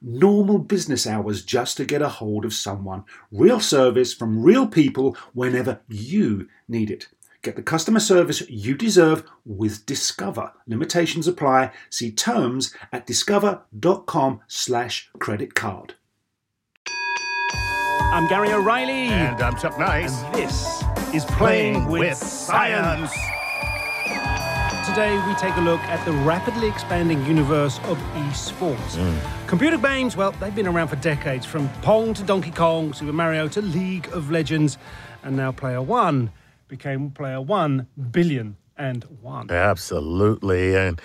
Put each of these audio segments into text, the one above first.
normal business hours just to get a hold of someone. Real service from real people whenever you need it. Get the customer service you deserve with Discover. Limitations apply. See terms at discover.com slash credit card. I'm Gary O'Reilly. And I'm Chuck Nice. And this is Playing Playing with, with Science. Science. Today we take a look at the rapidly expanding universe of esports. Mm. Computer games, well, they've been around for decades, from Pong to Donkey Kong, Super Mario to League of Legends, and now Player One became Player One billion and one. Absolutely. And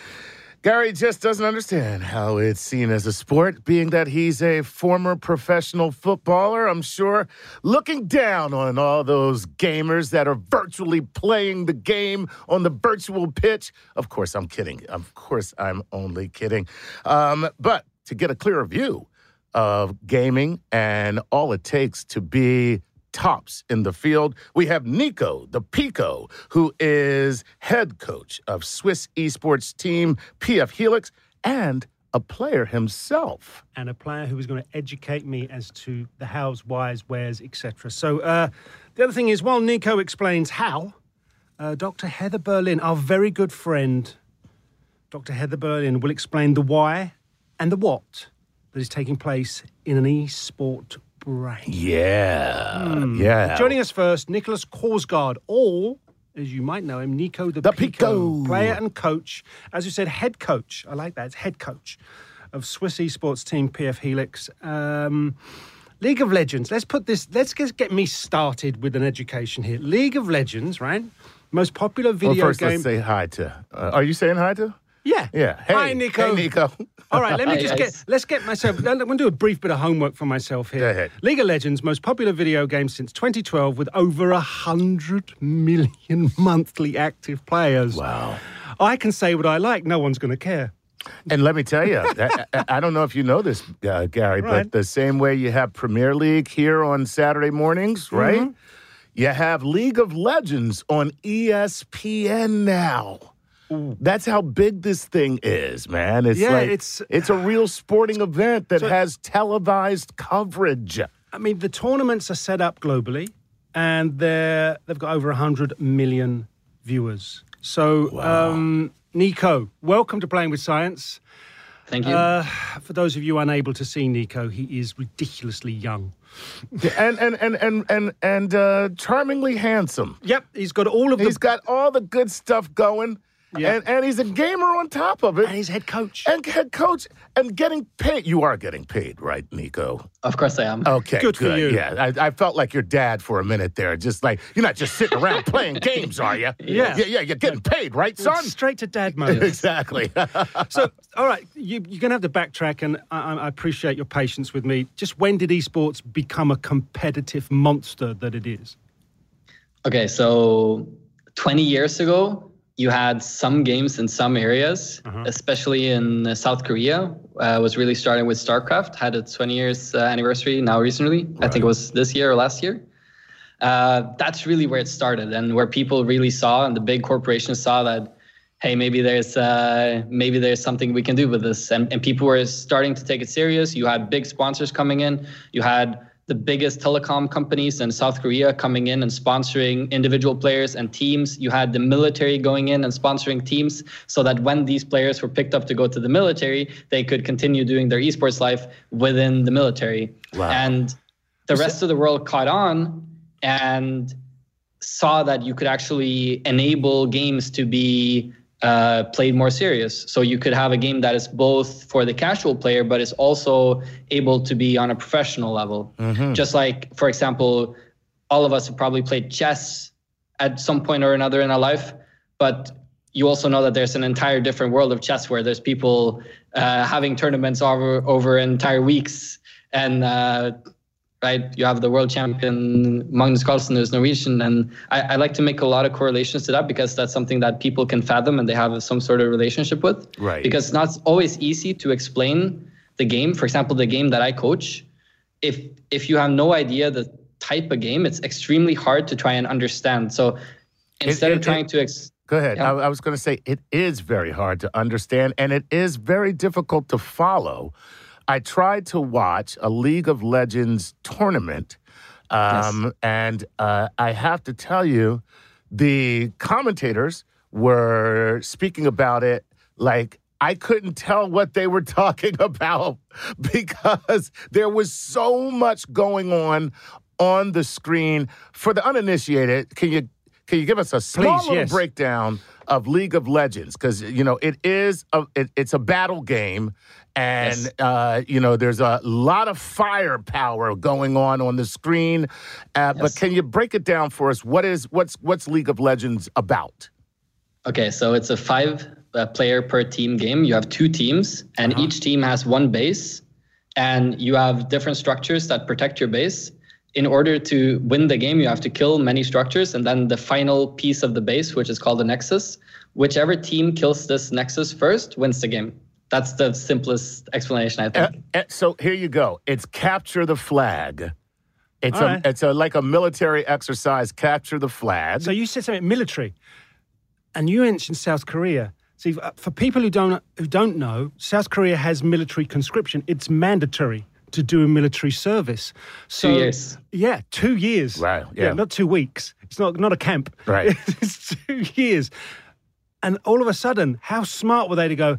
Gary just doesn't understand how it's seen as a sport, being that he's a former professional footballer. I'm sure looking down on all those gamers that are virtually playing the game on the virtual pitch. Of course, I'm kidding. Of course, I'm only kidding. Um, but to get a clearer view of gaming and all it takes to be tops in the field. We have Nico the Pico, who is head coach of Swiss esports team PF Helix and a player himself. and a player who is going to educate me as to the hows, whys, wheres, etc. So uh, the other thing is, while Nico explains how, uh, Dr. Heather Berlin, our very good friend, Dr. Heather Berlin, will explain the why and the what that is taking place in an e-sport brain. Yeah. Yeah. Joining us first, Nicholas Korsgaard, or as you might know him, Nico the, The Pico, Pico. player and coach. As you said, head coach. I like that. It's head coach of Swiss esports team PF Helix. Um, League of Legends. Let's put this. Let's just get me started with an education here. League of Legends, right? Most popular well, video first, game. let's say hi to. Uh, are you saying hi to? Yeah, Yeah. Hey, Hi, Nico. Hey, Nico. All right, let me just get let's get myself. I'm going to do a brief bit of homework for myself here. Go ahead. League of Legends, most popular video game since 2012, with over a hundred million monthly active players. wow. I can say what I like. No one's going to care. And let me tell you, I, I- I don't know if you know this, uh, Gary, Right. but the same way you have Premier League here on Saturday mornings, right? Mm-hmm. You have League of Legends on ESPN now. That's how big this thing is, man. It's Yeah, like it's- it's a real sporting event that So- has televised coverage. I mean, the tournaments are set up globally, and they're they've got over hundred million viewers. So, um, Nico, welcome to Playing with Science. Thank you. Uh, for those of you unable to see Nico, he is ridiculously young. and and and and and and uh, charmingly handsome. Yep, he's got all of the He's got all the good stuff going, Yeah. and and he's a gamer on top of it. and he's head coach. and head coach and getting paid. You are getting paid, right, Nico? of course I am. Okay, Good for you. Yeah, I, I felt like your dad for a minute there. Just like you're not just sitting around playing games, are you? Yeah. yeah, yeah. You're getting paid, right, son? Straight to dad mode. exactly. so, all right, you, you're going to have to backtrack, and I, I I appreciate your patience with me. Just when did esports become a competitive monster that it is? Okay, so 20 years ago, you had some games in some areas, especially in uh, South Korea. Uh, was really starting with StarCraft. Had its 20 years uh, anniversary now recently. I think it was this year or last year. Uh, that's really where it started, and where people really saw, and the big corporations saw that, hey, maybe there's uh, maybe there's something we can do with this, and, and people were starting to take it serious. You had big sponsors coming in. You had the biggest telecom companies in South Korea coming in and sponsoring individual players and teams. You had the military going in and sponsoring teams so that when these players were picked up to go to the military, they could continue doing their esports life within the military. Wow. And the rest of the world caught on and saw that you could actually enable games to be uh, played more serious. So you could have a game that is both for the casual player, but is also able to be on a professional level. Mm-hmm. Just like, for example, all of us have probably played chess at some point or another in our life, but you also know that there's an entire different world of chess where there's people uh, having tournaments over over entire weeks and uh, right? You have the world champion Magnus Carlsen, who's Norwegian, and I, I, like to make a lot of correlations to that because that's something that people can fathom and they have some sort of relationship with. Right. Because it's not always easy to explain the game. For example, the game that I coach, if if you have no idea the type of game, it's extremely hard to try and understand. So instead it, it, of trying it, to ex- Go ahead. Yeah. I, I was going to say it is very hard to understand and it is very difficult to follow I tried to watch a League of Legends tournament, um, yes. and uh, I have to tell you, the commentators were speaking about it like I couldn't tell what they were talking about because there was so much going on on the screen. For the uninitiated, can you can you give us a small Please, little yes. breakdown of League of Legends? Because you know it is a it, it's a battle game, and Yes. uh, you know there's a lot of firepower going on on the screen. Uh, But can you break it down for us? What is what's what's League of Legends about? Okay, so it's a five uh, player per team game. You have two teams, and each team has one base, and you have different structures that protect your base. In order to win the game, you have to kill many structures, and then the final piece of the base, which is called the nexus, whichever team kills this nexus first wins the game. That's the simplest explanation, I Uh, think. uh, so here you go. It's capture the flag. It's All a right. it's a like a military exercise. Capture the flag. So you said something military, and you mentioned South Korea. See, uh, for people who don't who don't know, South Korea has military conscription. It's mandatory to do a military service. So, Two years. Yeah, two years. Right, yeah. not two weeks. It's not not a camp. Right. it's two years. And all of a sudden, how smart were they to go?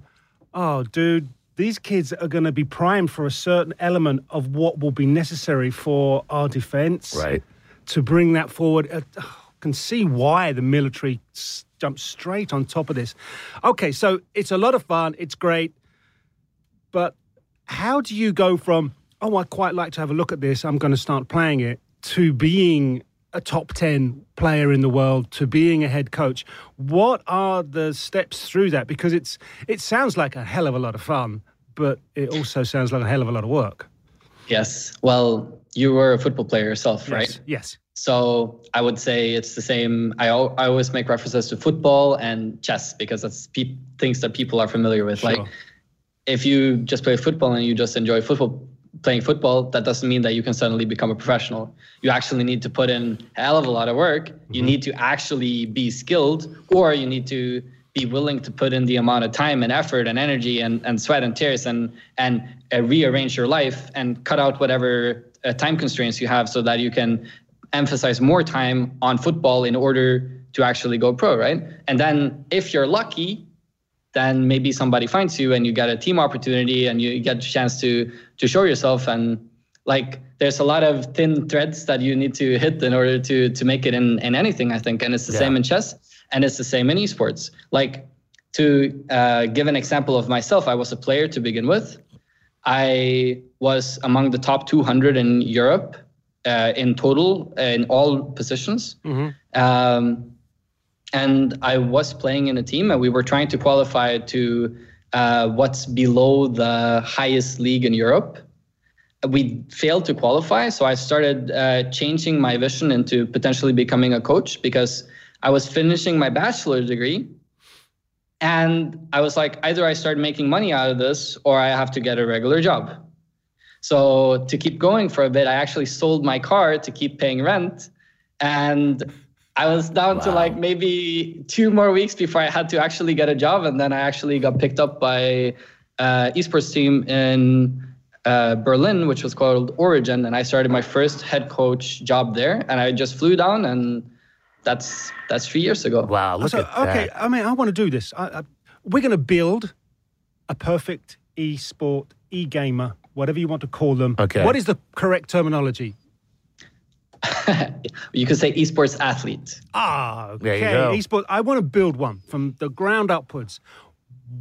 Oh, dude, these kids are going to be primed for a certain element of what will be necessary for our defense right. to bring that forward. Uh, I can see why the military jumped straight on top of this. Okay, so it's a lot of fun. It's great. But how do you go from, oh, I quite like to have a look at this, I'm going to start playing it, to being a top 10 player in the world, to being a head coach? What are the steps through that? Because it's it sounds like a hell of a lot of fun, but it also sounds like a hell of a lot of work. Yes. Well, you were a football player yourself, right? Yes. Yes. So I would say it's the same. I, I always make references to football and chess because that's pe- things that people are familiar with. Like if you just play football and you just enjoy football, playing football, that doesn't mean that you can suddenly become a professional. You actually need to put in a hell of a lot of work. You need to actually be skilled, or you need to be willing to put in the amount of time and effort and energy and, and sweat and tears and and uh, rearrange your life and cut out whatever uh, time constraints you have so that you can emphasize more time on football in order to actually go pro, right? And then if you're lucky, then maybe somebody finds you and you get a team opportunity and you get a chance to to show yourself. And like there's a lot of thin threads that you need to hit in order to to make it in in anything i think. And it's the Yeah. same in chess and it's the same in esports. Like to uh, give an example of myself i was a player to begin with. I was among the top 200 in europe uh, in total in all positions. Um, and I was playing in a team, and we were trying to qualify to uh, what's below the highest league in Europe. We failed to qualify, so I started uh, changing my vision into potentially becoming a coach because I was finishing my bachelor degree, and I was like, either I start making money out of this, or I have to get a regular job. So to keep going for a bit, I actually sold my car to keep paying rent, and I was down to like maybe two more weeks before I had to actually get a job, and then I actually got picked up by uh, esports team in uh, Berlin, which was called Origen, and I started my first head coach job there. And I just flew down, and that's that's three years ago. Wow, look So, at okay, that. I mean, I want to do this. I, I, we're going to build a perfect e-sport, e-gamer, whatever you want to call them. Okay. What is the correct terminology? you could say esports athlete. Ah, okay. There you go. Esport. I want to build one from the ground upwards.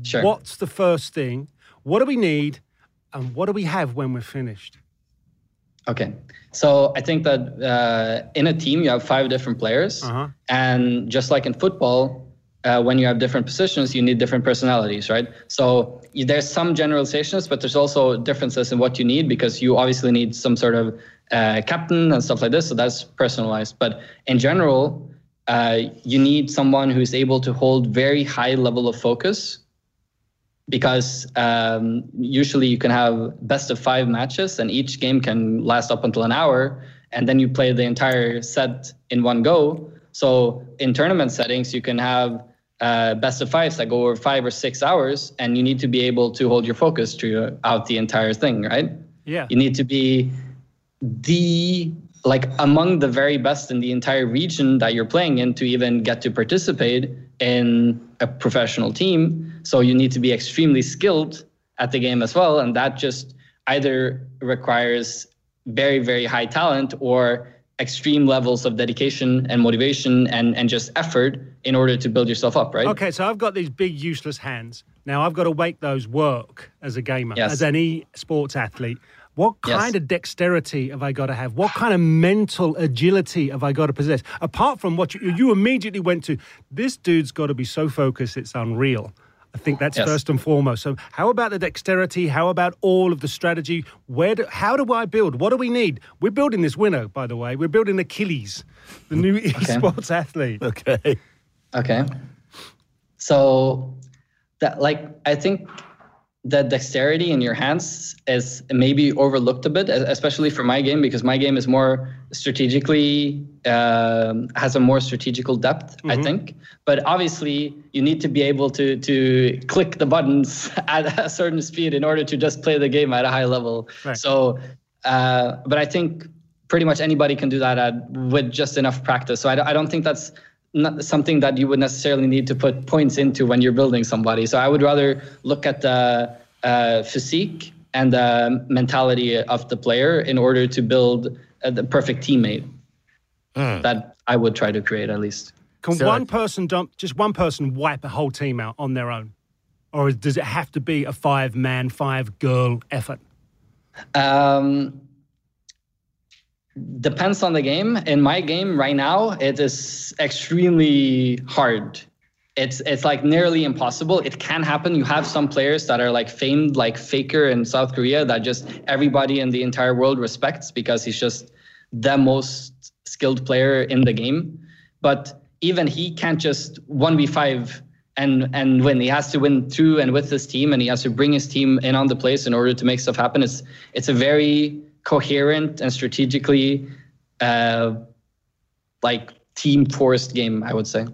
Sure. What's the first thing? What do we need? And what do we have when we're finished? Okay. So I think that uh, in a team, you have five different players. Uh-huh. And just like in football, uh, when you have different positions, you need different personalities, right? So there's some generalizations, but there's also differences in what you need because you obviously need some sort of uh, captain and stuff like this. So that's personalized. But in general, uh, you need someone who's able to hold very high level of focus because um, usually you can have best of five matches and each game can last up until an hour and then you play the entire set in one go so in tournament settings you can have uh, best of fives that go over five or six hours and you need to be able to hold your focus throughout the entire thing right Yeah. you need to be the like among the very best in the entire region that you're playing in to even get to participate in a professional team. So you need to be extremely skilled at the game as well. And that just either requires very, very high talent or extreme levels of dedication and motivation and, and just effort in order to build yourself up, right? Okay, so I've got these big useless hands. Now I've got to make those work as a gamer, Yes. as any sports athlete. What Yes. kind of dexterity have I got to have? What kind of mental agility have I got to possess? Apart from what you, you immediately went to, this dude's got to be so focused it's unreal. I think that's Yes. first and foremost. So, how about the dexterity? How about all of the strategy? Where? Do, how do I build? What do we need? We're building this winner, by the way. We're building Achilles, the new esports athlete. Okay. Okay. So that like I think that dexterity in your hands is maybe overlooked a bit, especially for my game because my game is more strategically um, has a more strategical depth, I think. But obviously, you need to be able to to click the buttons at a certain speed in order to just play the game at a high level. Right. So, uh, but I think pretty much anybody can do that at, with just enough practice. So I, don't- I don't think that's not something that you would necessarily need to put points into when you're building somebody. So I would rather look at the uh, physique and the mentality of the player in order to build uh, the perfect teammate. That I would try to create at least. Can So- one person dump, just one person wipe a whole team out on their own? Or does it have to be a five man, five girl effort? Um, depends on the game. In my game right now, it is extremely hard. It's it's like nearly impossible. It can happen. You have some players that are like famed, like Faker in South Korea, that just everybody in the entire world respects because he's just the most skilled player in the game. But even he can't just one v five and and win. He has to win through and with his team, and he has to bring his team in on the place in order to make stuff happen. It's it's a very coherent and strategically uh, like team forest game, I would say.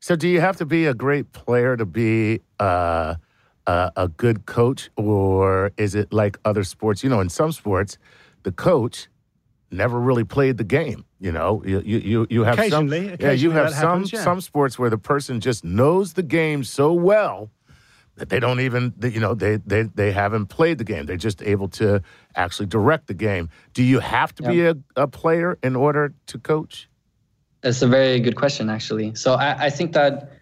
So, do you have to be a great player to be uh, a, a good coach, or is it like other sports? You know, in some sports, the coach never really played the game. You know, you you you, you have some Occasionally, yeah, you have some happens, yeah. some sports where the person just knows the game so well that they don't even you know they they they haven't played the game. They're just able to actually direct the game. Do you have to be a, a player in order to coach? That's a very good question, actually. So I, I think that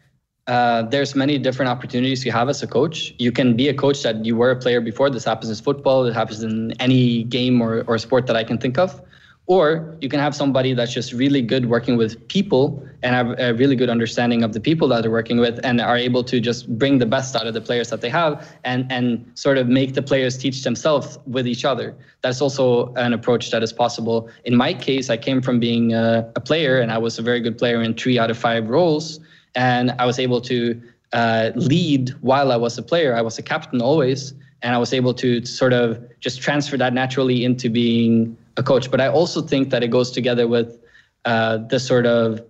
uh, there's many different opportunities you have as a coach. You can be a coach that you were a player before. This happens in football. It happens in any game or, or sport that I can think of. Or you can have somebody that's just really good working with people and have a really good understanding of the people that they're working with and are able to just bring the best out of the players that they have and, and sort of make the players teach themselves with each other. That's also an approach that is possible. In my case, I came from being a, a player and I was a very good player in three out of five roles. And I was able to uh, lead while I was a player. I was a captain always. And I was able to sort of just transfer that naturally into being a coach. But I also think that it goes together with uh, the sort of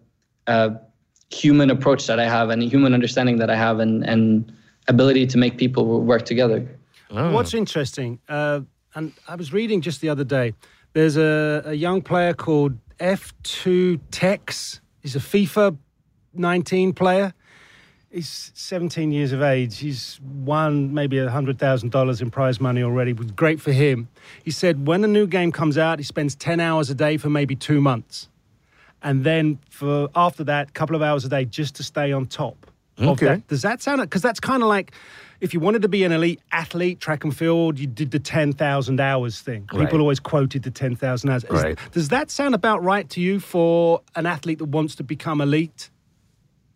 uh, human approach that I have and human understanding that I have and, and ability to make people work together. Oh. What's interesting, uh, and I was reading just the other day, there's a, a young player called F2 Tex. He's a FIFA 19 player. He's 17 years of age. He's won maybe $100,000 in prize money already. Was great for him. He said when a new game comes out, he spends 10 hours a day for maybe two months. And then for after that, a couple of hours a day just to stay on top okay. of that. Does that sound like, because that's kind of like if you wanted to be an elite athlete, track and field, you did the 10,000 hours thing. People Right. always quoted the 10,000 hours. Is- Right. Does that sound about right to you for an athlete that wants to become elite?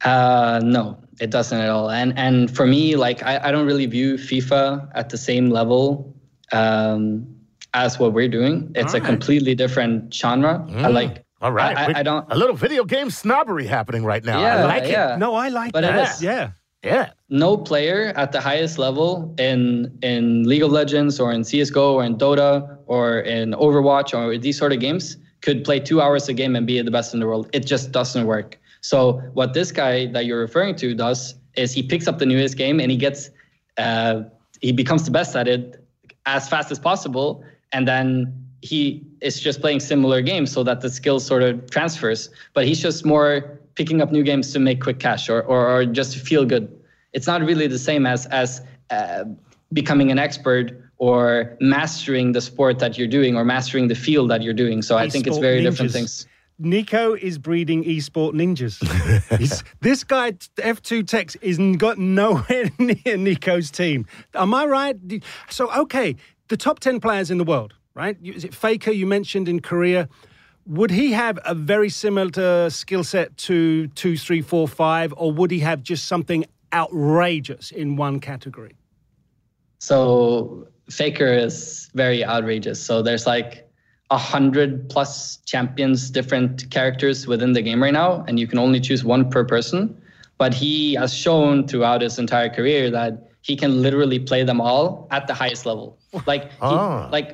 Uh, no, it doesn't at all. And and for me, like I, I don't really view FIFA at the same level um, as what we're doing. It's a Alright. completely different genre. I like. All right. I, I, I don't. A little video game snobbery happening right now. I Yeah, it. yeah. No, I like But it that. is- Yeah. Yeah. no player at the highest level in in League of Legends or in CS:GO or in Dota or in Overwatch or these sort of games could play two hours a game and be the best in the world. It just doesn't work. So what this guy that you're referring to does is he picks up the newest game and he gets uh, he becomes the best at it as fast as possible, and then he is just playing similar games so that the skill sort of transfers. But he's just more picking up new games to make quick cash or, or, or just to feel good. It's not really the same as as uh, becoming an expert or mastering the sport that you're doing or mastering the field that you're doing. So I think it's very different things. Nico is breeding esport ninjas. He's- this guy, F2Tekkz, is n- got nowhere near Nico's team. Am I right? So, okay, the top 10 players in the world, right? Is it Faker you mentioned in Korea? Would he have a very similar uh, skill set to two, three, four, five, or would he have just something outrageous in one category? So Faker is very outrageous. So there's like a hundred plus champions, different characters within the game right now, and you can only choose one per person. But he has shown throughout his entire career that he can literally play them all at the highest level. Like he, Ah. like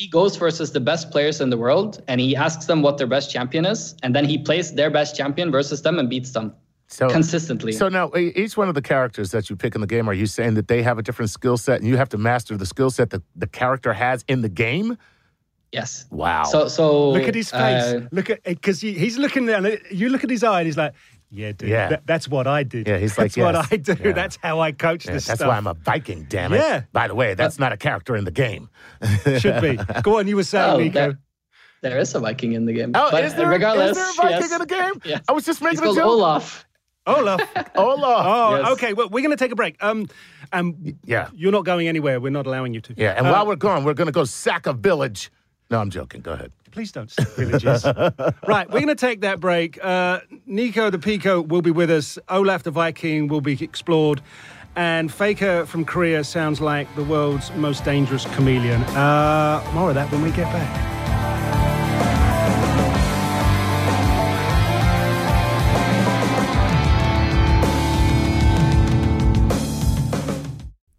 he goes versus the best players in the world, and he asks them what their best champion is, and then he plays their best champion versus them and beats them So consistently. So now, each one of the characters that you pick in the game, are you saying that they have a different skill set, and you have to master the skill set that the character has in the game? Yes. Wow. So so Look at his face. uh, look at because he, he's looking there. and You look at his eye, and he's like, "Yeah, dude, Yeah. that- that's what I did. Yeah, he's like, that's what. I do. Yeah. That's how I coach Yeah, this that's stuff." why I'm a Viking. Damn it. Yeah. By the way, that's not a character in the game. Should be. Go on, you were saying, Oh, Nico. there, there is a Viking in the game. Oh, but is there, regardless, is there a Viking yes. in the game? Yes. I was just He's making a joke. Olaf. Olaf. Olaf. Oh, Yes. okay. Well, we're going to take a break. Um, and Yeah. you're not going anywhere. We're not allowing you to. Yeah, and Uh, while we're gone, we're going to go sack a village. No, I'm joking. Go ahead. Please don't stick villages. right, we're going to take that break. Uh, Nico the Pico will be with us. Olaf the Viking will be explored. And Faker from Korea sounds like the world's most dangerous chameleon. Uh, more of that when we get back.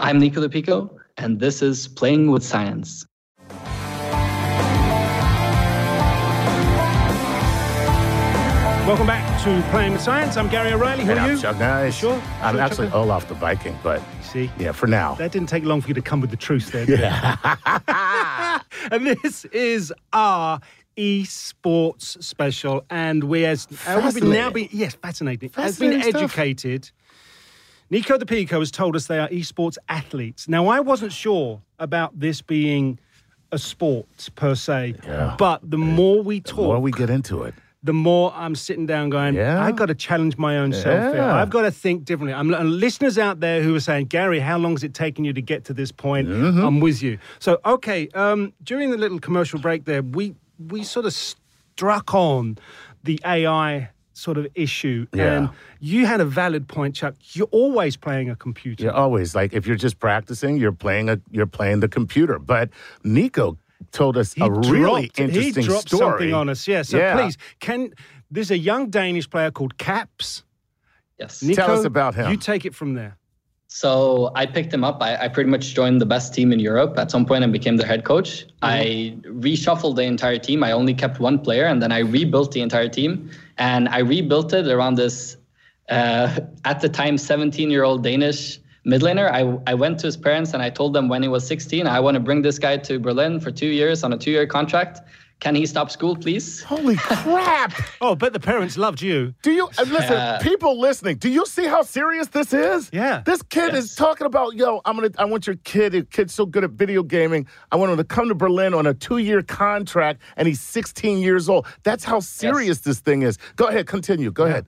I'm Nico Pico, and this is Playing with Science. Welcome back to Playing with Science. I'm Gary O'Reilly. Who And are I'm you? Chuck Nice. Sure? I'm Sure, actually Chuck? Olaf the Viking, but See, yeah, for now. that didn't take long for you to come with the truth there. did it? and this is our esports special, and we as uh, we've been now been yes, fascinating. Has been Fascinating stuff. Nico the Pico has told us they are esports athletes. Now, I wasn't sure about this being a sport per se, Yeah. but the more we talk, The more we get into it. the more I'm sitting down going, Yeah. I got to challenge my own self here. I've got to think differently. I'm listeners out there who are saying, Gary, how long has it taken you to get to this point? Mm-hmm. I'm with you. So, okay, um, during the little commercial break there, we we sort of struck on the AI sort of issue, Yeah. and you had a valid point, Chuck. You're always playing a computer. You're always like if you're just practicing, you're playing a you're playing the computer. But Nico told us He a really dropped, interesting he dropped story. something on us. Yeah. So Yeah. please, can there's a young Danish player called Caps. Yes. Nico, Tell us about him. You take it from there. So I picked him up. I, I pretty much joined the best team in Europe at some point and became their head coach. I reshuffled the entire team. I only kept one player and then I rebuilt the entire team. And I rebuilt it around this, uh, at the time, 17 year old Danish mid laner. I, I went to his parents and I told them when he was 16, I want to bring this guy to Berlin for two years on a two year contract. Can he stop school, please? Holy crap! Oh, but the parents loved you. Do you listen? Yeah. People listening, do you see how serious this is? Yeah. This kid is talking about, yo, I'm gonna, I want your kid. Your kid's so good at video gaming. I want him to come to Berlin on a two-year contract, and he's 16 years old. That's how serious this thing is. Go ahead, continue. Go ahead.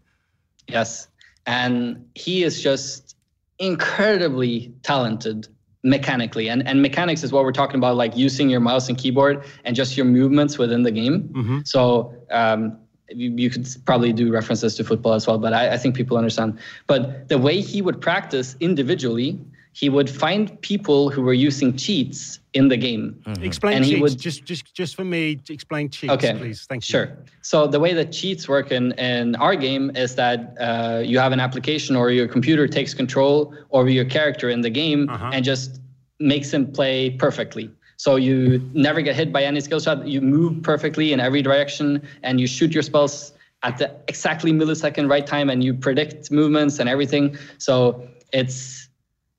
Yes. And he is just incredibly talented mechanically. And and mechanics is what we're talking about, like using your mouse and keyboard and just your movements within the game. So um, you, you could probably do references to football as well, but I, I think people understand. But the way he would practice individually, he would find people who were using cheats in the game. Explain And he cheats. would- just, just, just for me, explain cheats, Okay. please. Thank you. Sure. So the way that cheats work in, in our game is that uh, you have an application or your computer takes control over your character in the game and just makes him play perfectly. So you never get hit by any skill shot. You move perfectly in every direction and you shoot your spells at the exactly millisecond right time and you predict movements and everything. So it's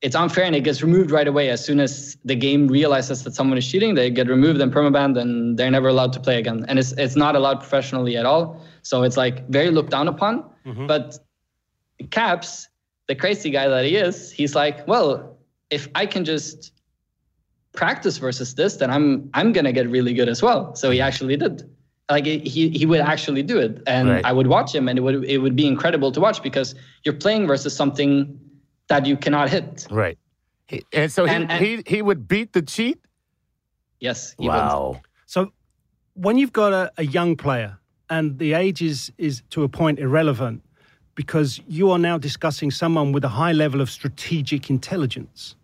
it's unfair and it gets removed right away as soon as the game realizes that someone is cheating. They get removed and permabanned, and they're never allowed to play again. And it's it's not allowed professionally at all. So it's like very looked down upon. Mm-hmm. But Caps, the crazy guy that he is, he's like, well, if I can just practice versus this, then I'm I'm gonna get really good as well. So he actually did. Like he he would actually do it, and Right. I would watch him, and it would it would be incredible to watch because you're playing versus something that you cannot hit. Right. He, and so he, And- and- he he would beat the cheat. Yes. He Would. Wow. So when you've got a, a young player and the age is, is to a point irrelevant because you are now discussing someone with a high level of strategic intelligence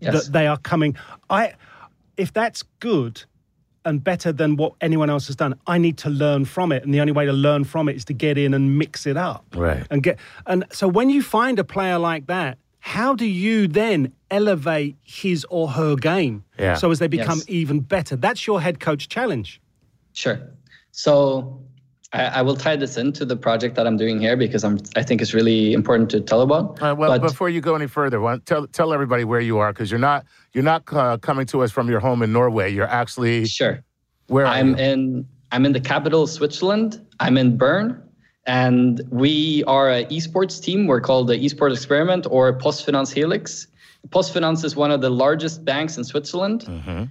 Yes. that they are coming. I, if that's good, and better than what anyone else has done. I need to learn from it, and the only way to learn from it is to get in and mix it up. Right. And get and so when you find a player like that, how do you then elevate his or her game Yeah. so as they become Yes. even better? That's your head coach challenge. Sure. So I, I will tie this into the project that I'm doing here because I'm I think it's really important to tell about. Well, But- before you go any further, don't- tell tell everybody where you are because you're not you're not uh, coming to us from your home in Norway. You're actually Sure. where I'm in I'm in the capital of Switzerland. I'm in Bern. And we are an esports team. We're called the Esports Experiment or Postfinance Helix. Postfinance is one of the largest banks in Switzerland.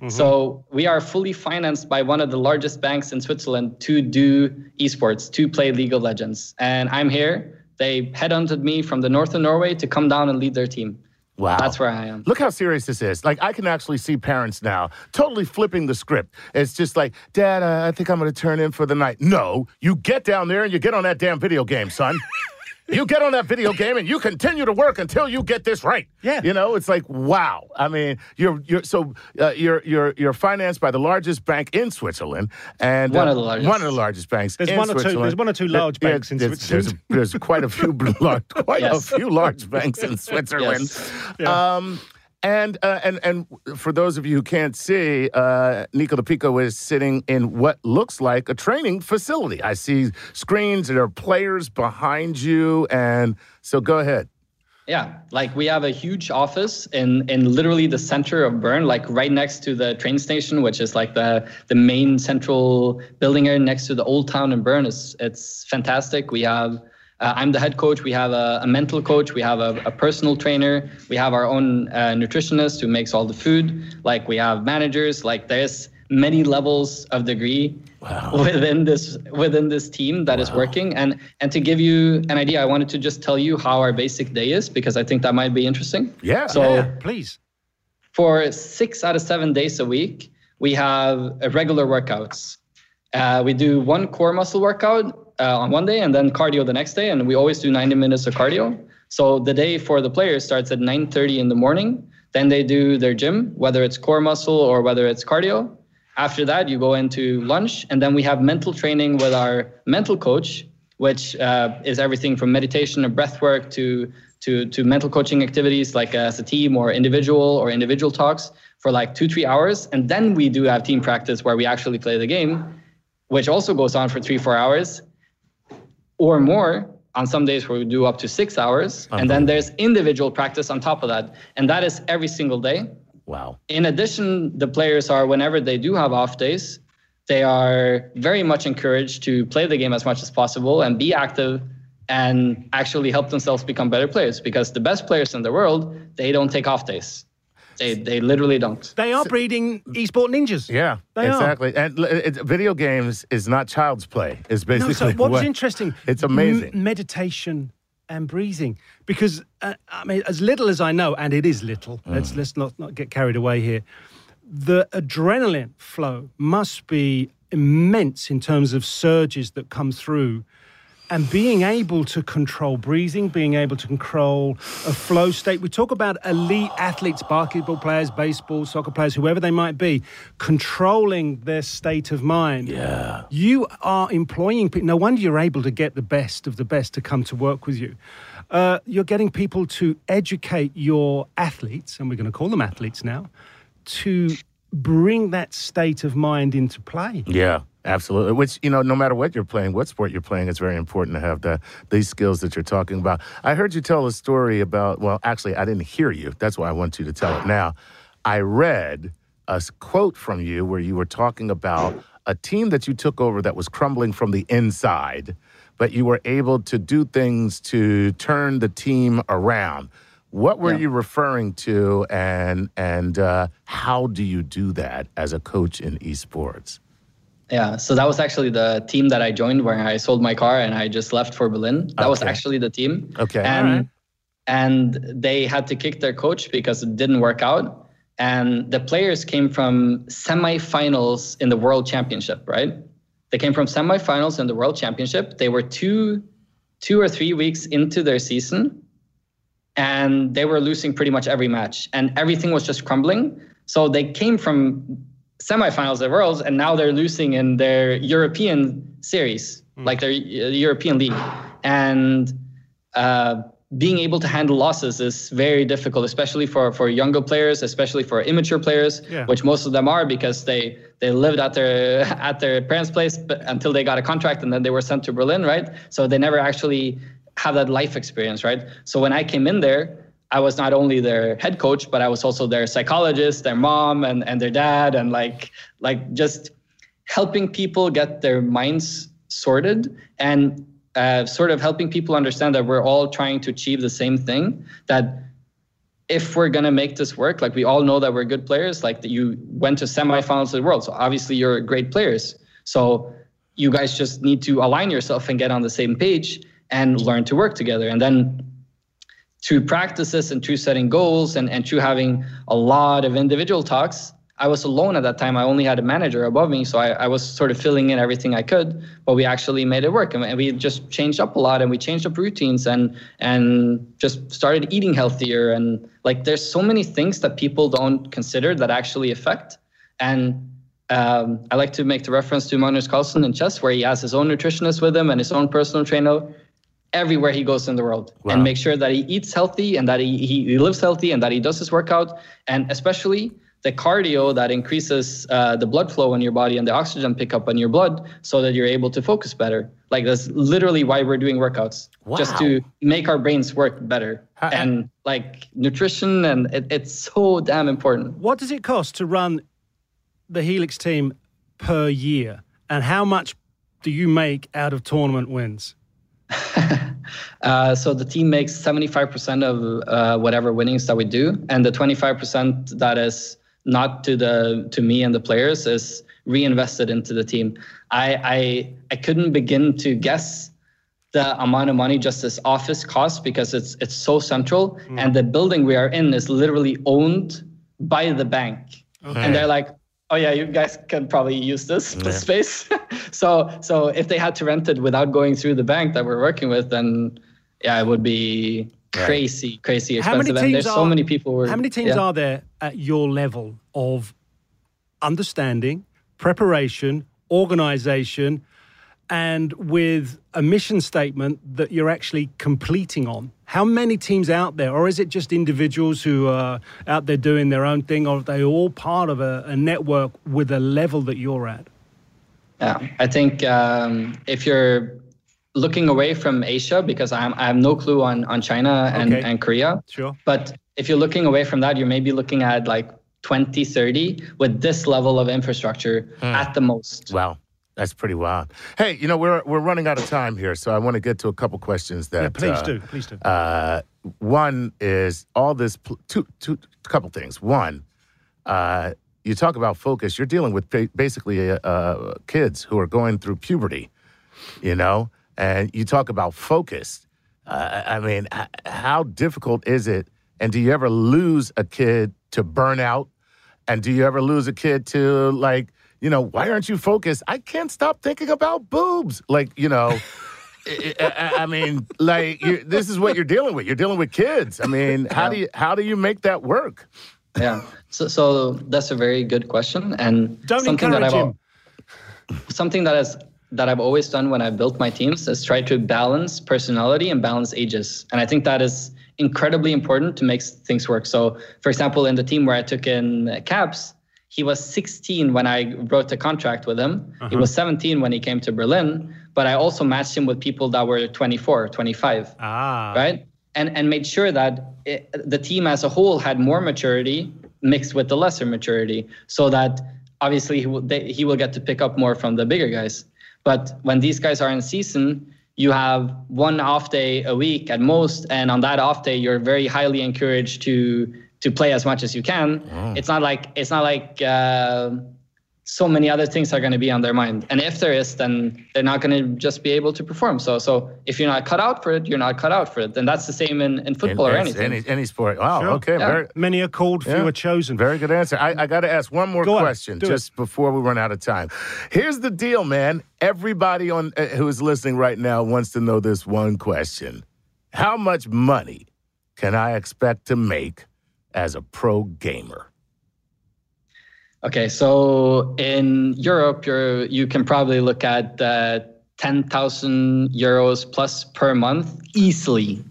So we are fully financed by one of the largest banks in Switzerland to do esports, to play League of Legends. And I'm here. They headhunted me from the north of Norway to come down and lead their team. Wow. That's where I am. Look how serious this is. Like, I can actually see parents now totally flipping the script. It's just like, Dad, uh, I think I'm going to turn in for the night. No, you get down there and you get on that damn video game, son. you get on that video game and you continue to work until you get this right. Yeah. You know, it's like, wow. I mean, you're you're so uh, you're you're you're financed by the largest bank in Switzerland and One uh, of the largest. one of the largest banks. There's in one or two- Switzerland. there's one or two large yeah, banks in there's- Switzerland. There's, there's quite a few large, quite Yes. a few large banks in Switzerland. Um, and uh, and and for those of you who can't see, uh, Nico Pico is sitting in what looks like a training facility. I see screens. There are players behind you, and so go ahead. Yeah, like we have a huge office in in literally the center of Bern, like right next to the train station, which is like the the main central building area next to the old town in Bern. It's it's fantastic. We have. Uh, I'm the head coach. We have a, a mental coach. We have a, a personal trainer. We have our own uh, nutritionist who makes all the food. Like we have managers. Like there's many levels of degree within this within this team that is working. And and to give you an idea, I wanted to just tell you how our basic day is because I think that might be interesting. Yeah. So Yeah, please. for six out of seven days a week, we have regular workouts. Uh, we do one core muscle workout uh, on one day and then cardio the next day, and we always do 90 minutes of cardio. So the day for the players starts at 9:30 in the morning. Then they do their gym, whether it's core muscle or whether it's cardio. After that, you go into lunch, and then we have mental training with our mental coach, which uh, is everything from meditation and breath work to to to mental coaching activities like uh, as a team or individual or individual talks for like two three hours, and then we do have team practice where we actually play the game, which also goes on for three four hours or more on some days where we do up to six hours, and then uh-huh. there's individual practice on top of that, and that is every single day. Wow. In addition, the players are, whenever they do have off days, they are very much encouraged to play the game as much as possible and be active and actually help themselves become better players because the best players in the world, they don't take off days. They, they literally don't. They are breeding esport ninjas. Yeah. They are. exactly. And l- it, video games is not child's play. It's No, basically so what's what- interesting? It's amazing. m- meditation and breathing, because uh, I mean, as little as I know, and it is little. Mm. Let's let's not not get carried away here. The adrenaline flow must be immense in terms of surges that come through. And being able to control breathing, being able to control a flow state. We talk about elite athletes, basketball players, baseball, soccer players, whoever they might be, controlling their state of mind. yeah. You are employing people. No wonder you're able to get the best of the best to come to work with you. Uh, you're getting people to educate your athletes, and we're going to call them athletes now, to bring that state of mind into play. Yeah, absolutely. Which you know, no matter what you're playing, what sport you're playing, it's very important to have the these skills that you're talking about. I heard you tell a story about. Well, actually, I didn't hear you. That's why I want you to tell it now. I read a quote from you where you were talking about a team that you took over that was crumbling from the inside, but you were able to do things to turn the team around. What were Yeah. you referring to, and and uh, how do you do that as a coach in esports? Yeah, so that was actually the team that I joined where I sold my car and I just left for Berlin. That was actually the team. Okay. And Alright. and they had to kick their coach because it didn't work out. And the players came from semifinals in the World Championship, right? They came from semifinals in the World Championship. They were two two or three weeks into their season and they were losing pretty much every match and everything was just crumbling. So they came from semifinals of the Worlds, and now they're losing in their European series, mm. like their uh, European league, and. Uh, being able to handle losses is very difficult, especially for, for younger players, especially for immature players, yeah. which most of them are because they they lived at their at their parents' place but until they got a contract and then they were sent to Berlin, right? So they never actually have that life experience, right? So when I came in there, I was not only their head coach, but I was also their psychologist, their mom, and and their dad, and like like just helping people get their minds sorted and uh, sort of helping people understand that we're all trying to achieve the same thing. That if we're gonna make this work, like we all know that we're good players. Like that you went to semifinals of the world, so obviously you're great players. So you guys just need to align yourself and get on the same page and learn to work together. And then through practices and through setting goals and, and through having a lot of individual talks, I was alone at that time. I only had a manager above me, so I, I, was sort of filling in everything I could. But we actually made it work, and we just changed up a lot, and we changed up routines, and and just started eating healthier. And like, there's so many things that people don't consider that actually affect. And um, I like to make the reference to Magnus Carlsen in chess, where he has his own nutritionist with him and his own personal trainer everywhere he goes in the world wow. and make sure that he eats healthy and that he, he lives healthy and that he does his workout and especially the cardio that increases uh, the blood flow in your body and the oxygen pickup in your blood so that you're able to focus better. Like that's literally why we're doing workouts, wow. just to make our brains work better. How, and like nutrition, and it, it's so damn important. What does it cost to run the Helix team per year? And how much do you make out of tournament wins? uh, so the team makes 75% of uh, whatever winnings that we do, and the 25% that is not to the to me and the players is reinvested into the team. I I I couldn't begin to guess the amount of money just this office costs because it's it's so central mm. and the building we are in is literally owned by the bank. Okay. And they're like, "Oh yeah, you guys can probably use this yeah. space." so so if they had to rent it without going through the bank that we're working with then yeah, it would be crazy, right. crazy expensive. How many teams and there's are, so many people. Were, how many teams yeah. are there at your level of understanding, preparation, organization, and with a mission statement that you're actually completing on? How many teams out there, or is it just individuals who are out there doing their own thing, or are they all part of a, a network with a level that you're at? Yeah, I think um, if you're looking away from Asia because I'm, I have no clue on, on China and, okay. and Korea. Sure. But if you're looking away from that, you're maybe looking at like 2030 with this level of infrastructure hmm. at the most. Wow. That's pretty wild. Hey, you know we're we're running out of time here, so I want to get to a couple questions that. Yeah, please uh, do, please do. Uh, one is all this two two couple things. One, uh, you talk about focus. You're dealing with basically uh, kids who are going through puberty, you know, and you talk about focus. Uh, I mean, how difficult is it? And do you ever lose a kid to burnout? And do you ever lose a kid to like, you know, why aren't you focused? I can't stop thinking about boobs. Like, you know, I, I, mean, like this is what you're dealing with. You're dealing with kids. I mean, how do you how do you make that work? Yeah. So, so that's a very good question, and Don't something that I've something that has that I've always done when I built my teams is try to balance personality and balance ages. And I think that is incredibly important to make things work. So, for example, in the team where I took in Caps, he was 16 when I wrote the contract with him. Uh-huh. He was 17 when he came to Berlin, but I also matched him with people that were 24, 25. Ah. Right? And and made sure that it, the team as a whole had more maturity mixed with the lesser maturity so that obviously he will, they, he will get to pick up more from the bigger guys. But when these guys are in season, you have one off day a week at most, and on that off day, you're very highly encouraged to to play as much as you can. Oh. It's not like it's not like uh, so many other things are going to be on their mind. And if there is, then they're not going to just be able to perform. So, so if you're not cut out for it, you're not cut out for it. And that's the same in, in football in, or anything. Any, any sport. Wow. Sure. Okay. Yeah. Very, Many are called, few yeah. are chosen. Very good answer. I, I got to ask one more Go question just it. before we run out of time. Here's the deal, man. Everybody on uh, who is listening right now wants to know this one question: How much money can I expect to make as a pro gamer? Okay, so in Europe, you're you can probably look at uh, ten thousand euros plus per month easily.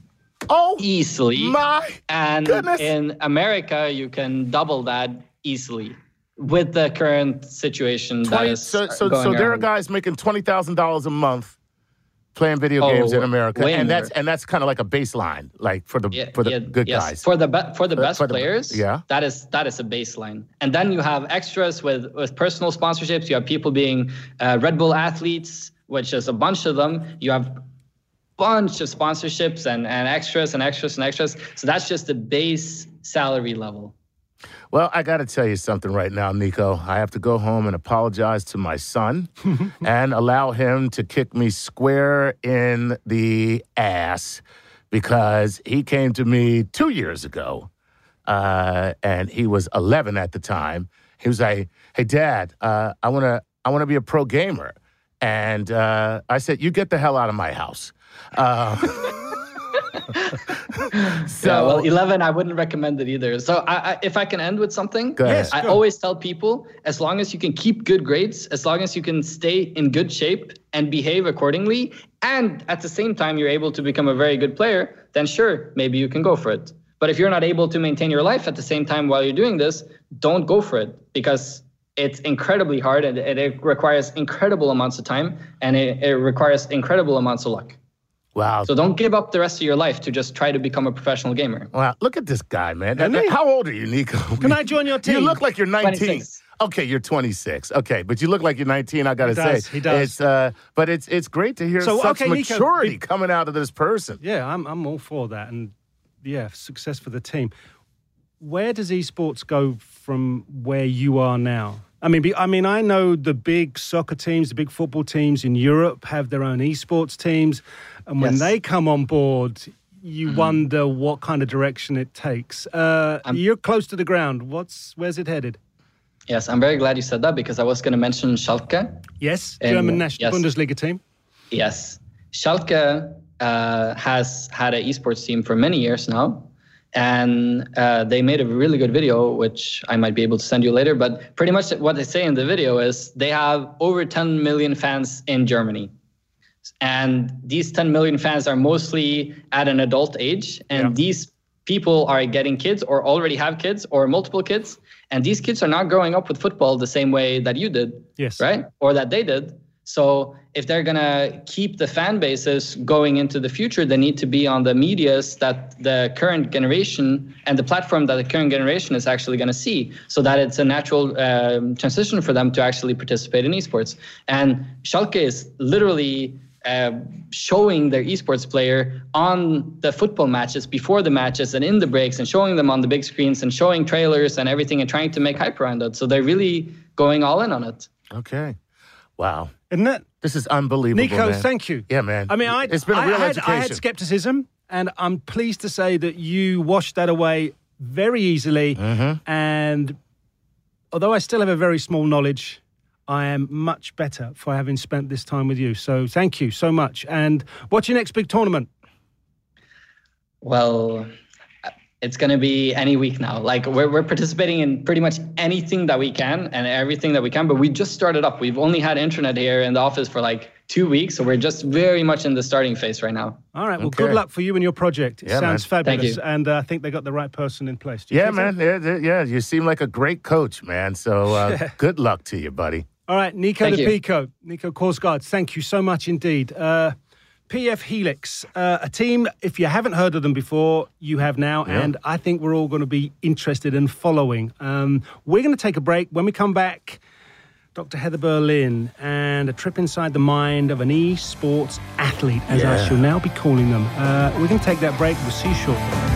Oh, easily. My and goodness. in America, you can double that easily with the current situation 20, that is so, so, so there are guys making twenty thousand dollars a month playing video Oh, games in America, and that's and that's kind of like a baseline, like for the Yeah, for the yeah, good yes. guys. For the be- for the best for the- players, yeah. that is that is a baseline. And then you have extras with with personal sponsorships. You have people being uh, Red Bull athletes, which is a bunch of them. You have bunch of sponsorships and and extras and extras and extras. So that's just the base salary level. Well, I got to tell you something right now, Nico. I have to go home and apologize to my son and allow him to kick me square in the ass because he came to me two years ago uh, and he was 11 at the time. He was like, "Hey, Dad, uh, I want to I want to be a pro gamer," and uh, I said, "You get the hell out of my house." Uh, so, yeah, well, eleven, I wouldn't recommend it either. So, I, I, if I can end with something, Go ahead. Yes, I go. always tell people as long as you can keep good grades, as long as you can stay in good shape and behave accordingly, and at the same time you're able to become a very good player, then sure, maybe you can go for it. But if you're not able to maintain your life at the same time while you're doing this, don't go for it because it's incredibly hard and it, it requires incredible amounts of time and it, it requires incredible amounts of luck. Wow, So don't give up the rest of your life to just try to become a professional gamer. Wow, look at this guy, man. Isn't he? How old are you, Nico? Can I join your team? You look like you're 19. 26. Okay, you're 26. Okay, but you look like you're 19. I gotta He does, say, he does. It's uh, but it's it's great to hear So, such okay, Nico, maturity be- coming out of this person. Yeah, I'm, I'm all for that. And yeah, success for the team. Where does esports go from where you are now? I mean, I mean, I know the big soccer teams, the big football teams in Europe have their own esports teams, and when Yes. they come on board, you wonder what kind of direction it takes. Uh, you're close to the ground. What's where's it headed? Yes, I'm very glad you said that because I was going to mention Schalke. Yes, German national yes. Bundesliga team. Yes, Schalke uh, has had an esports team for many years now, and uh, they made a really good video, which I might be able to send you later. But pretty much what they say in the video is they have over 10 million fans in Germany. And these 10 million fans are mostly at an adult age, and Yeah. these people are getting kids or already have kids or multiple kids. And these kids are not growing up with football the same way that you did Yes. right? Or that they did. So if they're gonna keep the fan bases going into the future, they need to be on the medias that the current generation and the platform that the current generation is actually gonna see, so that it's a natural um, transition for them to actually participate in esports. And Schalke is literally. Uh, showing their esports player on the football matches before the matches and in the breaks and showing them on the big screens and showing trailers and everything and trying to make hype around it. So they're really going all in on it. Okay, wow, Isn't that this is unbelievable, Nico? man. Thank you. Yeah, man. I mean, I, it's been a I real had, education. I had skepticism, and I'm pleased to say that you washed that away very easily. Mm-hmm. And although I still have a very small knowledge, I am much better for having spent this time with you. So thank you so much. And what's your next big tournament? Well, it's going to be any week now. Like we're, we're participating in pretty much anything that we can and everything that we can. But we just started up. We've only had internet here in the office for like two weeks. So we're just very much in the starting phase right now. All right. Well, Okay. good luck for you and your project. It Yeah, sounds man. Thank fabulous. you. And uh, I think they got the right person in place. Yeah, man. Yeah, yeah, yeah, you seem like a great coach, man. So uh, good luck to you, buddy. All right, Nico Thank the you. Pico, Nico Korsgaard, thank you so much indeed. Uh, PF Helix, uh, a team, if you haven't heard of them before, you have now, and I think we're all going to be interested in following. Um, we're going to take a break. When we come back, Dr. Heather Berlin and a trip inside the mind of an esports athlete, as I shall now be calling them. Uh, we're going to take that break. We'll see you shortly.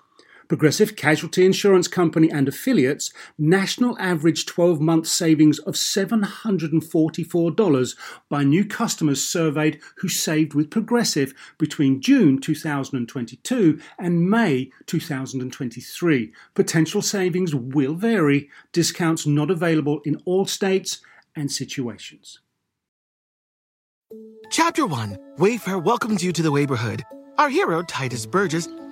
Progressive Casualty Insurance Company and affiliates national average 12 month savings of $744 by new customers surveyed who saved with Progressive between June 2022 and May 2023. Potential savings will vary, discounts not available in all states and situations. Chapter 1 Wayfair welcomes you to the neighborhood. Our hero, Tituss Burgess,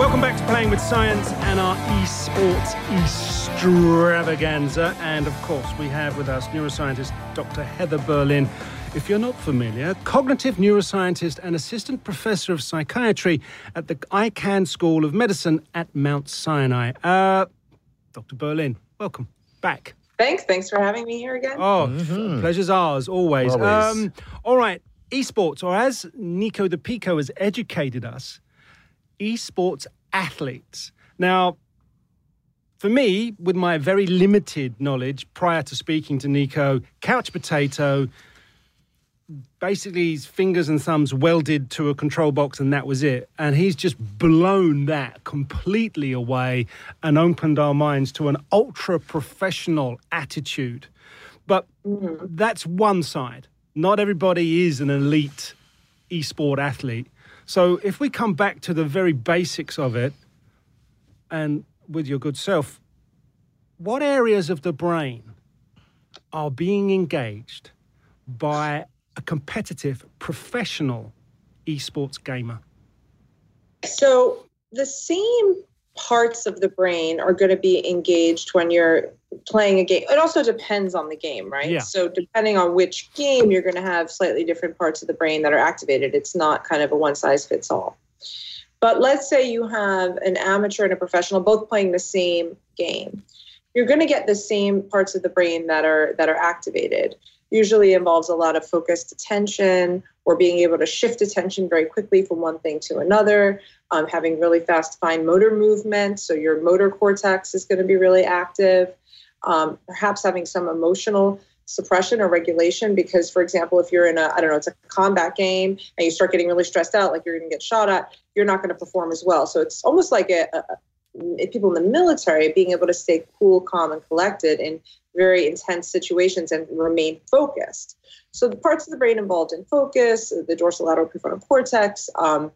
Welcome back to Playing with Science and our esports extravaganza. And of course, we have with us neuroscientist Dr. Heather Berlin. If you're not familiar, cognitive neuroscientist and assistant professor of psychiatry at the Icahn School of Medicine at Mount Sinai. Uh, Dr. Berlin, welcome back. Thanks. Thanks for having me here again. Oh, pleasure's ours, always. Always. Um, all right, esports, or as Nico the Pico has educated us, esports athletes. Now, for me, with my very limited knowledge prior to speaking to Nico, couch potato, basically his fingers and thumbs welded to a control box and that was it. And he's just blown that completely away and opened our minds to an ultra professional attitude. But mm-hmm. that's one side. Not everybody is an elite esport athlete. So if we come back to the very basics of it, and with your good self, what areas of the brain are being engaged by a competitive professional esports gamer? So the same parts of the brain are going to be engaged when you're playing a game. It also depends on the game, right? Yeah. So depending on which game, you're going to have slightly different parts of the brain that are activated. It's not kind of a one size fits all. But let's say you have an amateur and a professional both playing the same game. You're going to get the same parts of the brain that are that are activated. Usually involves a lot of focused attention or being able to shift attention very quickly from one thing to another, um, having really fast fine motor movement. So your motor cortex is going to be really active. Um, perhaps having some emotional suppression or regulation because for example if you're in a i don't know it's a combat game and you start getting really stressed out like you're going to get shot at you're not going to perform as well. So it's almost like a, a, people in the military being able to stay cool calm and collected in very intense situations and remain focused. So the parts of the brain involved in focus the dorsolateral prefrontal cortex um,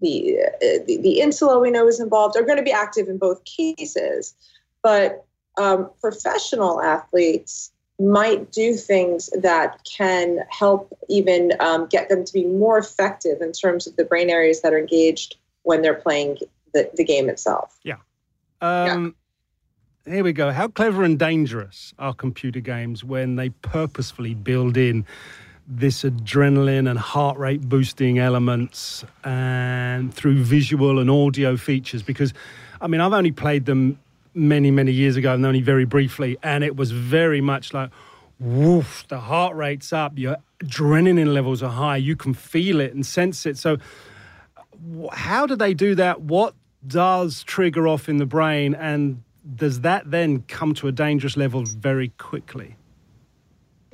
the, uh, the the insula we know is involved are going to be active in both cases. But um, professional athletes might do things that can help even um, get them to be more effective in terms of the brain areas that are engaged when they're playing the, the game itself. Yeah. Um, Here we go. How clever and dangerous are computer games when they purposefully build in this adrenaline and heart rate boosting elements and through visual and audio features? Because, I mean, I've only played them many, many years ago and only very briefly, and it was very much like, woof, the heart rate's up, your adrenaline levels are high, you can feel it and sense it. So, how do they do that? What does trigger off in the brain, and does that then come to a dangerous level very quickly?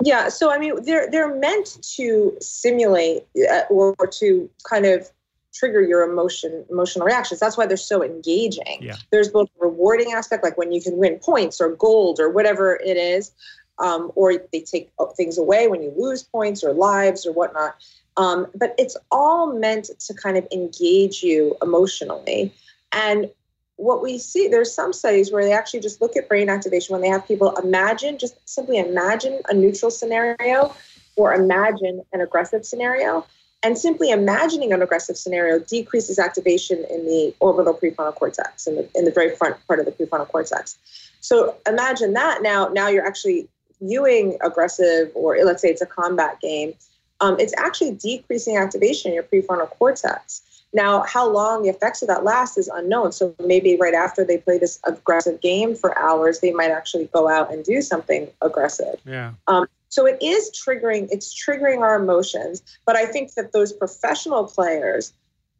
Yeah, so I mean, they're they're meant to simulate uh, or to kind of trigger your emotion emotional reactions. That's why they're so engaging. Yeah. There's both a rewarding aspect, like when you can win points or gold or whatever it is, um, or they take things away when you lose points or lives or whatnot. Um, but it's all meant to kind of engage you emotionally. And what we see, there's some studies where they actually just look at brain activation when they have people imagine, just simply imagine a neutral scenario or imagine an aggressive scenario. And simply imagining an aggressive scenario decreases activation in the orbital prefrontal cortex, in the, in the very front part of the prefrontal cortex. So imagine that now. Now you're actually viewing aggressive, or let's say it's a combat game. Um, it's actually decreasing activation in your prefrontal cortex. Now, how long the effects of that last is unknown. So maybe right after they play this aggressive game for hours, they might actually go out and do something aggressive. Yeah. Um, so it is triggering, it's triggering our emotions. But I think that those professional players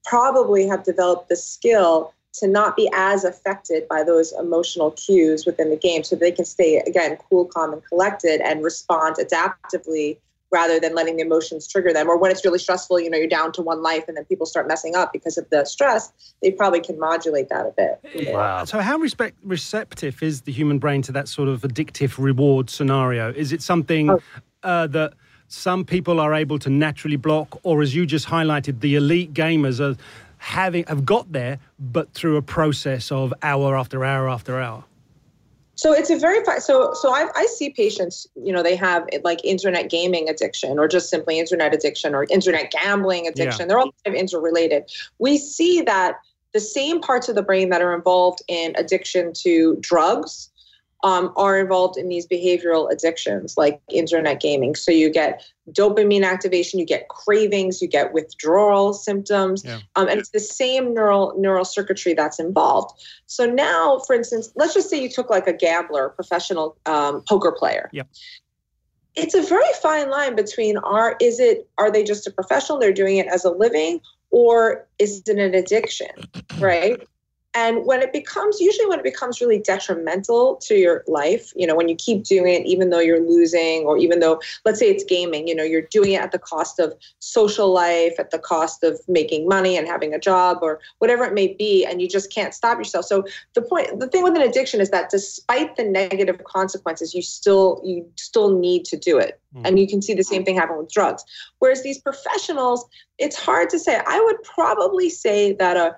probably have developed the skill to not be as affected by those emotional cues within the game so they can stay, again, cool, calm, and collected and respond adaptively rather than letting the emotions trigger them. Or when it's really stressful, you know, you're down to one life and then people start messing up because of the stress, they probably can modulate that a bit. Wow. So, how respect, receptive is the human brain to that sort of addictive reward scenario? Is it something oh. uh, that some people are able to naturally block, or as you just highlighted, the elite gamers are having have got there, but through a process of hour after hour after hour? So it's a very so so I, I see patients you know they have like internet gaming addiction or just simply internet addiction or internet gambling addiction. Yeah. They're all kind of interrelated. We see that the same parts of the brain that are involved in addiction to drugs um, are involved in these behavioral addictions like internet gaming. So you get dopamine activation, you get cravings, you get withdrawal symptoms, yeah. um, and it's the same neural neural circuitry that's involved. So now, for instance, let's just say you took like a gambler, professional um, poker player. Yep. It's a very fine line between are is it are they just a professional they're doing it as a living or is it an addiction right and when it becomes, usually when it becomes really detrimental to your life, you know, when you keep doing it, even though you're losing, or even though, let's say it's gaming, you know, you're doing it at the cost of social life, at the cost of making money and having a job, or whatever it may be, and you just can't stop yourself. So the point, the thing with an addiction is that despite the negative consequences, you still, you still need to do it. Mm. And you can see the same thing happen with drugs. Whereas these professionals, it's hard to say. I would probably say that a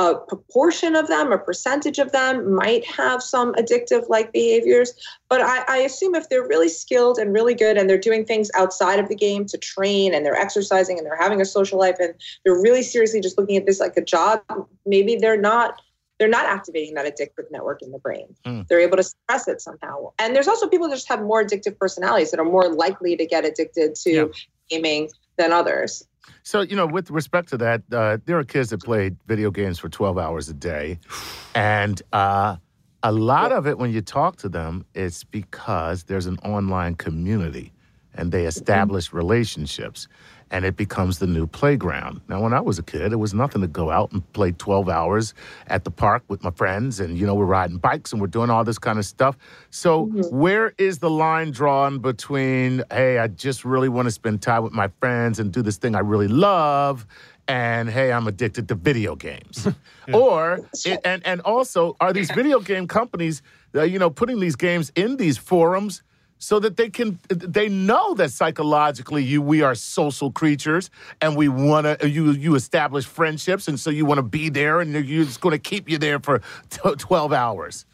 a proportion of them, a percentage of them might have some addictive like behaviors. But I, I, assume if they're really skilled and really good and they're doing things outside of the game to train and they're exercising and they're having a social life and they're really seriously just looking at this like a job, maybe they're not they're not activating that addictive network in the brain. Mm. They're able to suppress it somehow. And there's also people that just have more addictive personalities that are more likely to get addicted to yeah. gaming than others. So, you know, with respect to that, uh, there are kids that play video games for 12 hours a day. And uh, a lot of it, when you talk to them, it's because there's an online community and they establish relationships and it becomes the new playground. Now, when I was a kid, it was nothing to go out and play 12 hours at the park with my friends, and you know, we're riding bikes and we're doing all this kind of stuff. So, mm-hmm. where is the line drawn between, hey, I just really want to spend time with my friends and do this thing I really love, and hey, I'm addicted to video games? yeah. Or, it, and, and also, are these video game companies, uh, you know, putting these games in these forums? So that they can they know that psychologically you we are social creatures and we want to you you establish friendships and so you want to be there and you're just going to keep you there for t- 12 hours.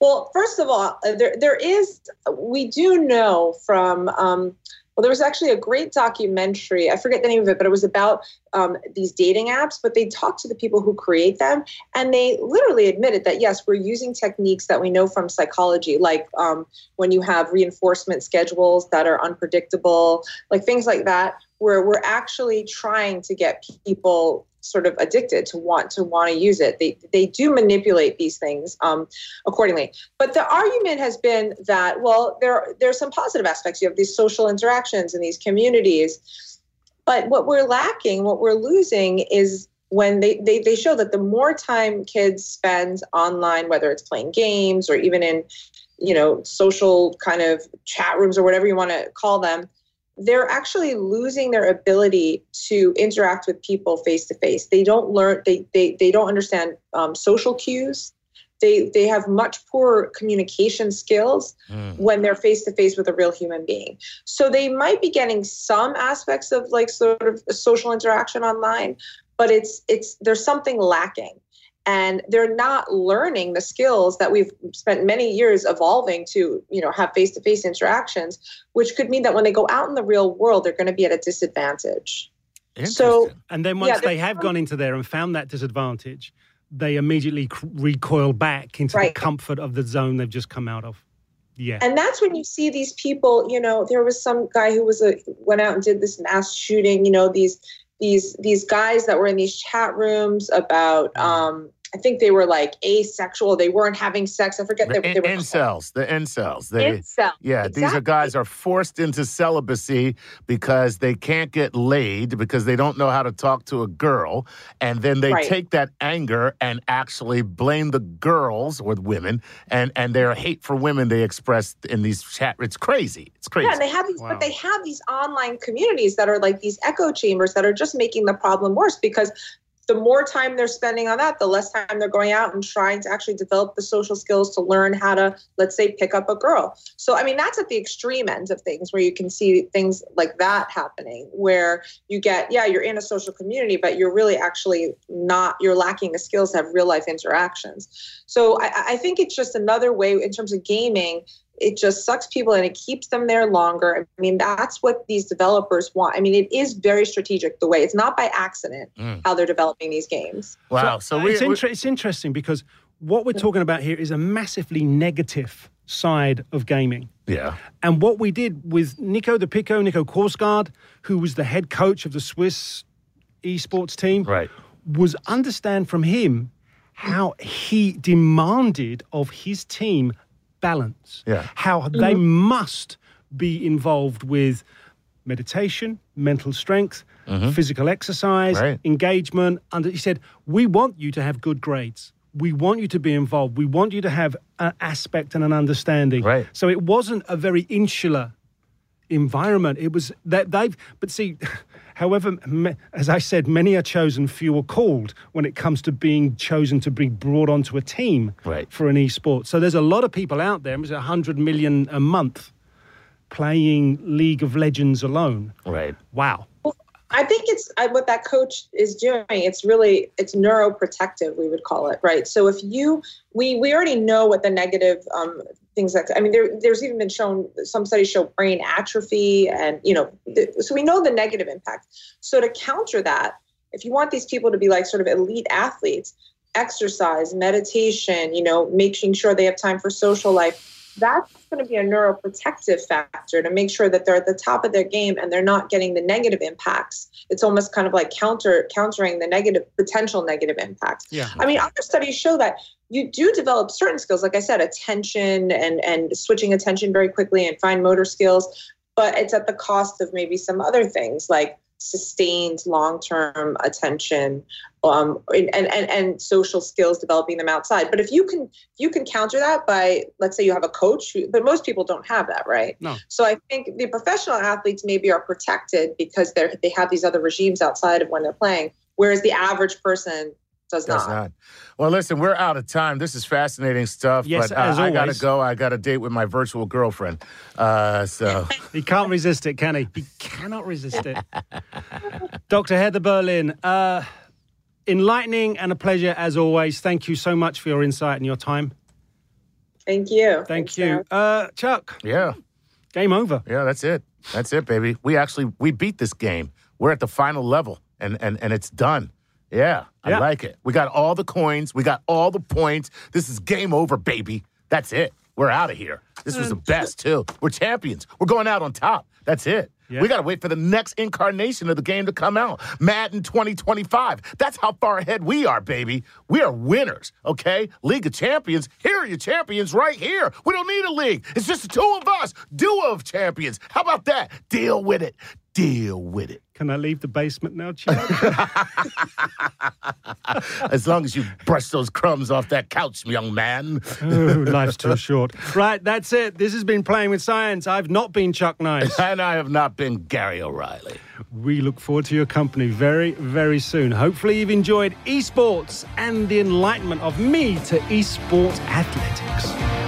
Well first of all uh, there there is we do know from um, well, there was actually a great documentary. I forget the name of it, but it was about um, these dating apps. But they talked to the people who create them, and they literally admitted that yes, we're using techniques that we know from psychology, like um, when you have reinforcement schedules that are unpredictable, like things like that, where we're actually trying to get people sort of addicted to want to want to use it. They they do manipulate these things um, accordingly. But the argument has been that well, there there are some positive aspects. You have these social interactions in these communities, but what we're lacking, what we're losing, is when they, they they show that the more time kids spend online, whether it's playing games or even in you know social kind of chat rooms or whatever you want to call them they're actually losing their ability to interact with people face to face. They don't learn. They they they don't understand um, social cues. They they have much poorer communication skills mm. when they're face to face with a real human being. So they might be getting some aspects of like sort of social interaction online, but it's it's there's something lacking and they're not learning the skills that we've spent many years evolving to you know have face-to-face interactions which could mean that when they go out in the real world they're going to be at a disadvantage so and then once yeah, they have gone into there and found that disadvantage they immediately recoil back into right. the comfort of the zone they've just come out of yeah. And that's when you see these people, you know, there was some guy who was a went out and did this mass shooting, you know, these these these guys that were in these chat rooms about um I think they were like asexual. They weren't having sex. I forget. The they, they were incels. The incels. They, incels. Yeah, exactly. these are guys are forced into celibacy because they can't get laid because they don't know how to talk to a girl, and then they right. take that anger and actually blame the girls or the women, and and their hate for women they express in these chat. It's crazy. It's crazy. Yeah, and they have these, wow. but they have these online communities that are like these echo chambers that are just making the problem worse because the more time they're spending on that, the less time they're going out and trying to actually develop the social skills to learn how to, let's say, pick up a girl. So, I mean, that's at the extreme end of things where you can see things like that happening, where you get, yeah, you're in a social community, but you're really actually not, you're lacking the skills to have real life interactions. So, I, I think it's just another way in terms of gaming it just sucks people and it keeps them there longer. I mean, that's what these developers want. I mean, it is very strategic the way it's not by accident mm. how they're developing these games. Wow. So, so we, it's, inter- it's interesting because what we're talking about here is a massively negative side of gaming. Yeah. And what we did with Nico the Pico, Nico Korsgaard, who was the head coach of the Swiss esports team, right. was understand from him how he demanded of his team balance. Yeah. How mm-hmm. they must be involved with meditation, mental strength, mm-hmm. physical exercise, right. engagement. And he said, We want you to have good grades. We want you to be involved. We want you to have an aspect and an understanding. Right. So it wasn't a very insular environment. It was that they've, but see, However, as I said, many are chosen, few are called when it comes to being chosen to be brought onto a team right. for an esport. So there's a lot of people out there, there's 100 million a month playing League of Legends alone. Right. Wow. I think it's what that coach is doing. It's really it's neuroprotective, we would call it, right? So if you we we already know what the negative um, things that I mean, there there's even been shown some studies show brain atrophy, and you know, so we know the negative impact. So to counter that, if you want these people to be like sort of elite athletes, exercise, meditation, you know, making sure they have time for social life that's going to be a neuroprotective factor to make sure that they're at the top of their game and they're not getting the negative impacts. It's almost kind of like counter countering the negative potential negative impacts. Yeah. I mean, other studies show that you do develop certain skills, like I said, attention and and switching attention very quickly and fine motor skills, but it's at the cost of maybe some other things like sustained long-term attention um, and, and, and social skills developing them outside but if you can you can counter that by let's say you have a coach who, but most people don't have that right no. so i think the professional athletes maybe are protected because they're they have these other regimes outside of when they're playing whereas the average person does, does not. not. Well, listen, we're out of time. This is fascinating stuff, yes, but uh, I got to go. I got a date with my virtual girlfriend. Uh, so he can't resist it, can he? He cannot resist it. Dr. Heather Berlin, uh, enlightening and a pleasure as always. Thank you so much for your insight and your time. Thank you. Thank Thanks, you, uh, Chuck. Yeah. Game over. Yeah, that's it. That's it, baby. We actually we beat this game. We're at the final level, and and and it's done. Yeah, I yeah. like it. We got all the coins. We got all the points. This is game over, baby. That's it. We're out of here. This was the best, too. We're champions. We're going out on top. That's it. Yeah. We got to wait for the next incarnation of the game to come out. Madden 2025. That's how far ahead we are, baby. We are winners, okay? League of Champions. Here are your champions right here. We don't need a league. It's just the two of us. Duo of champions. How about that? Deal with it. Deal with it. Can I leave the basement now, Chad? As long as you brush those crumbs off that couch, young man. oh, life's too short. Right, that's it. This has been Playing with Science. I've not been Chuck Nice. And I have not been Gary O'Reilly. We look forward to your company very, very soon. Hopefully, you've enjoyed esports and the enlightenment of me to esports athletics.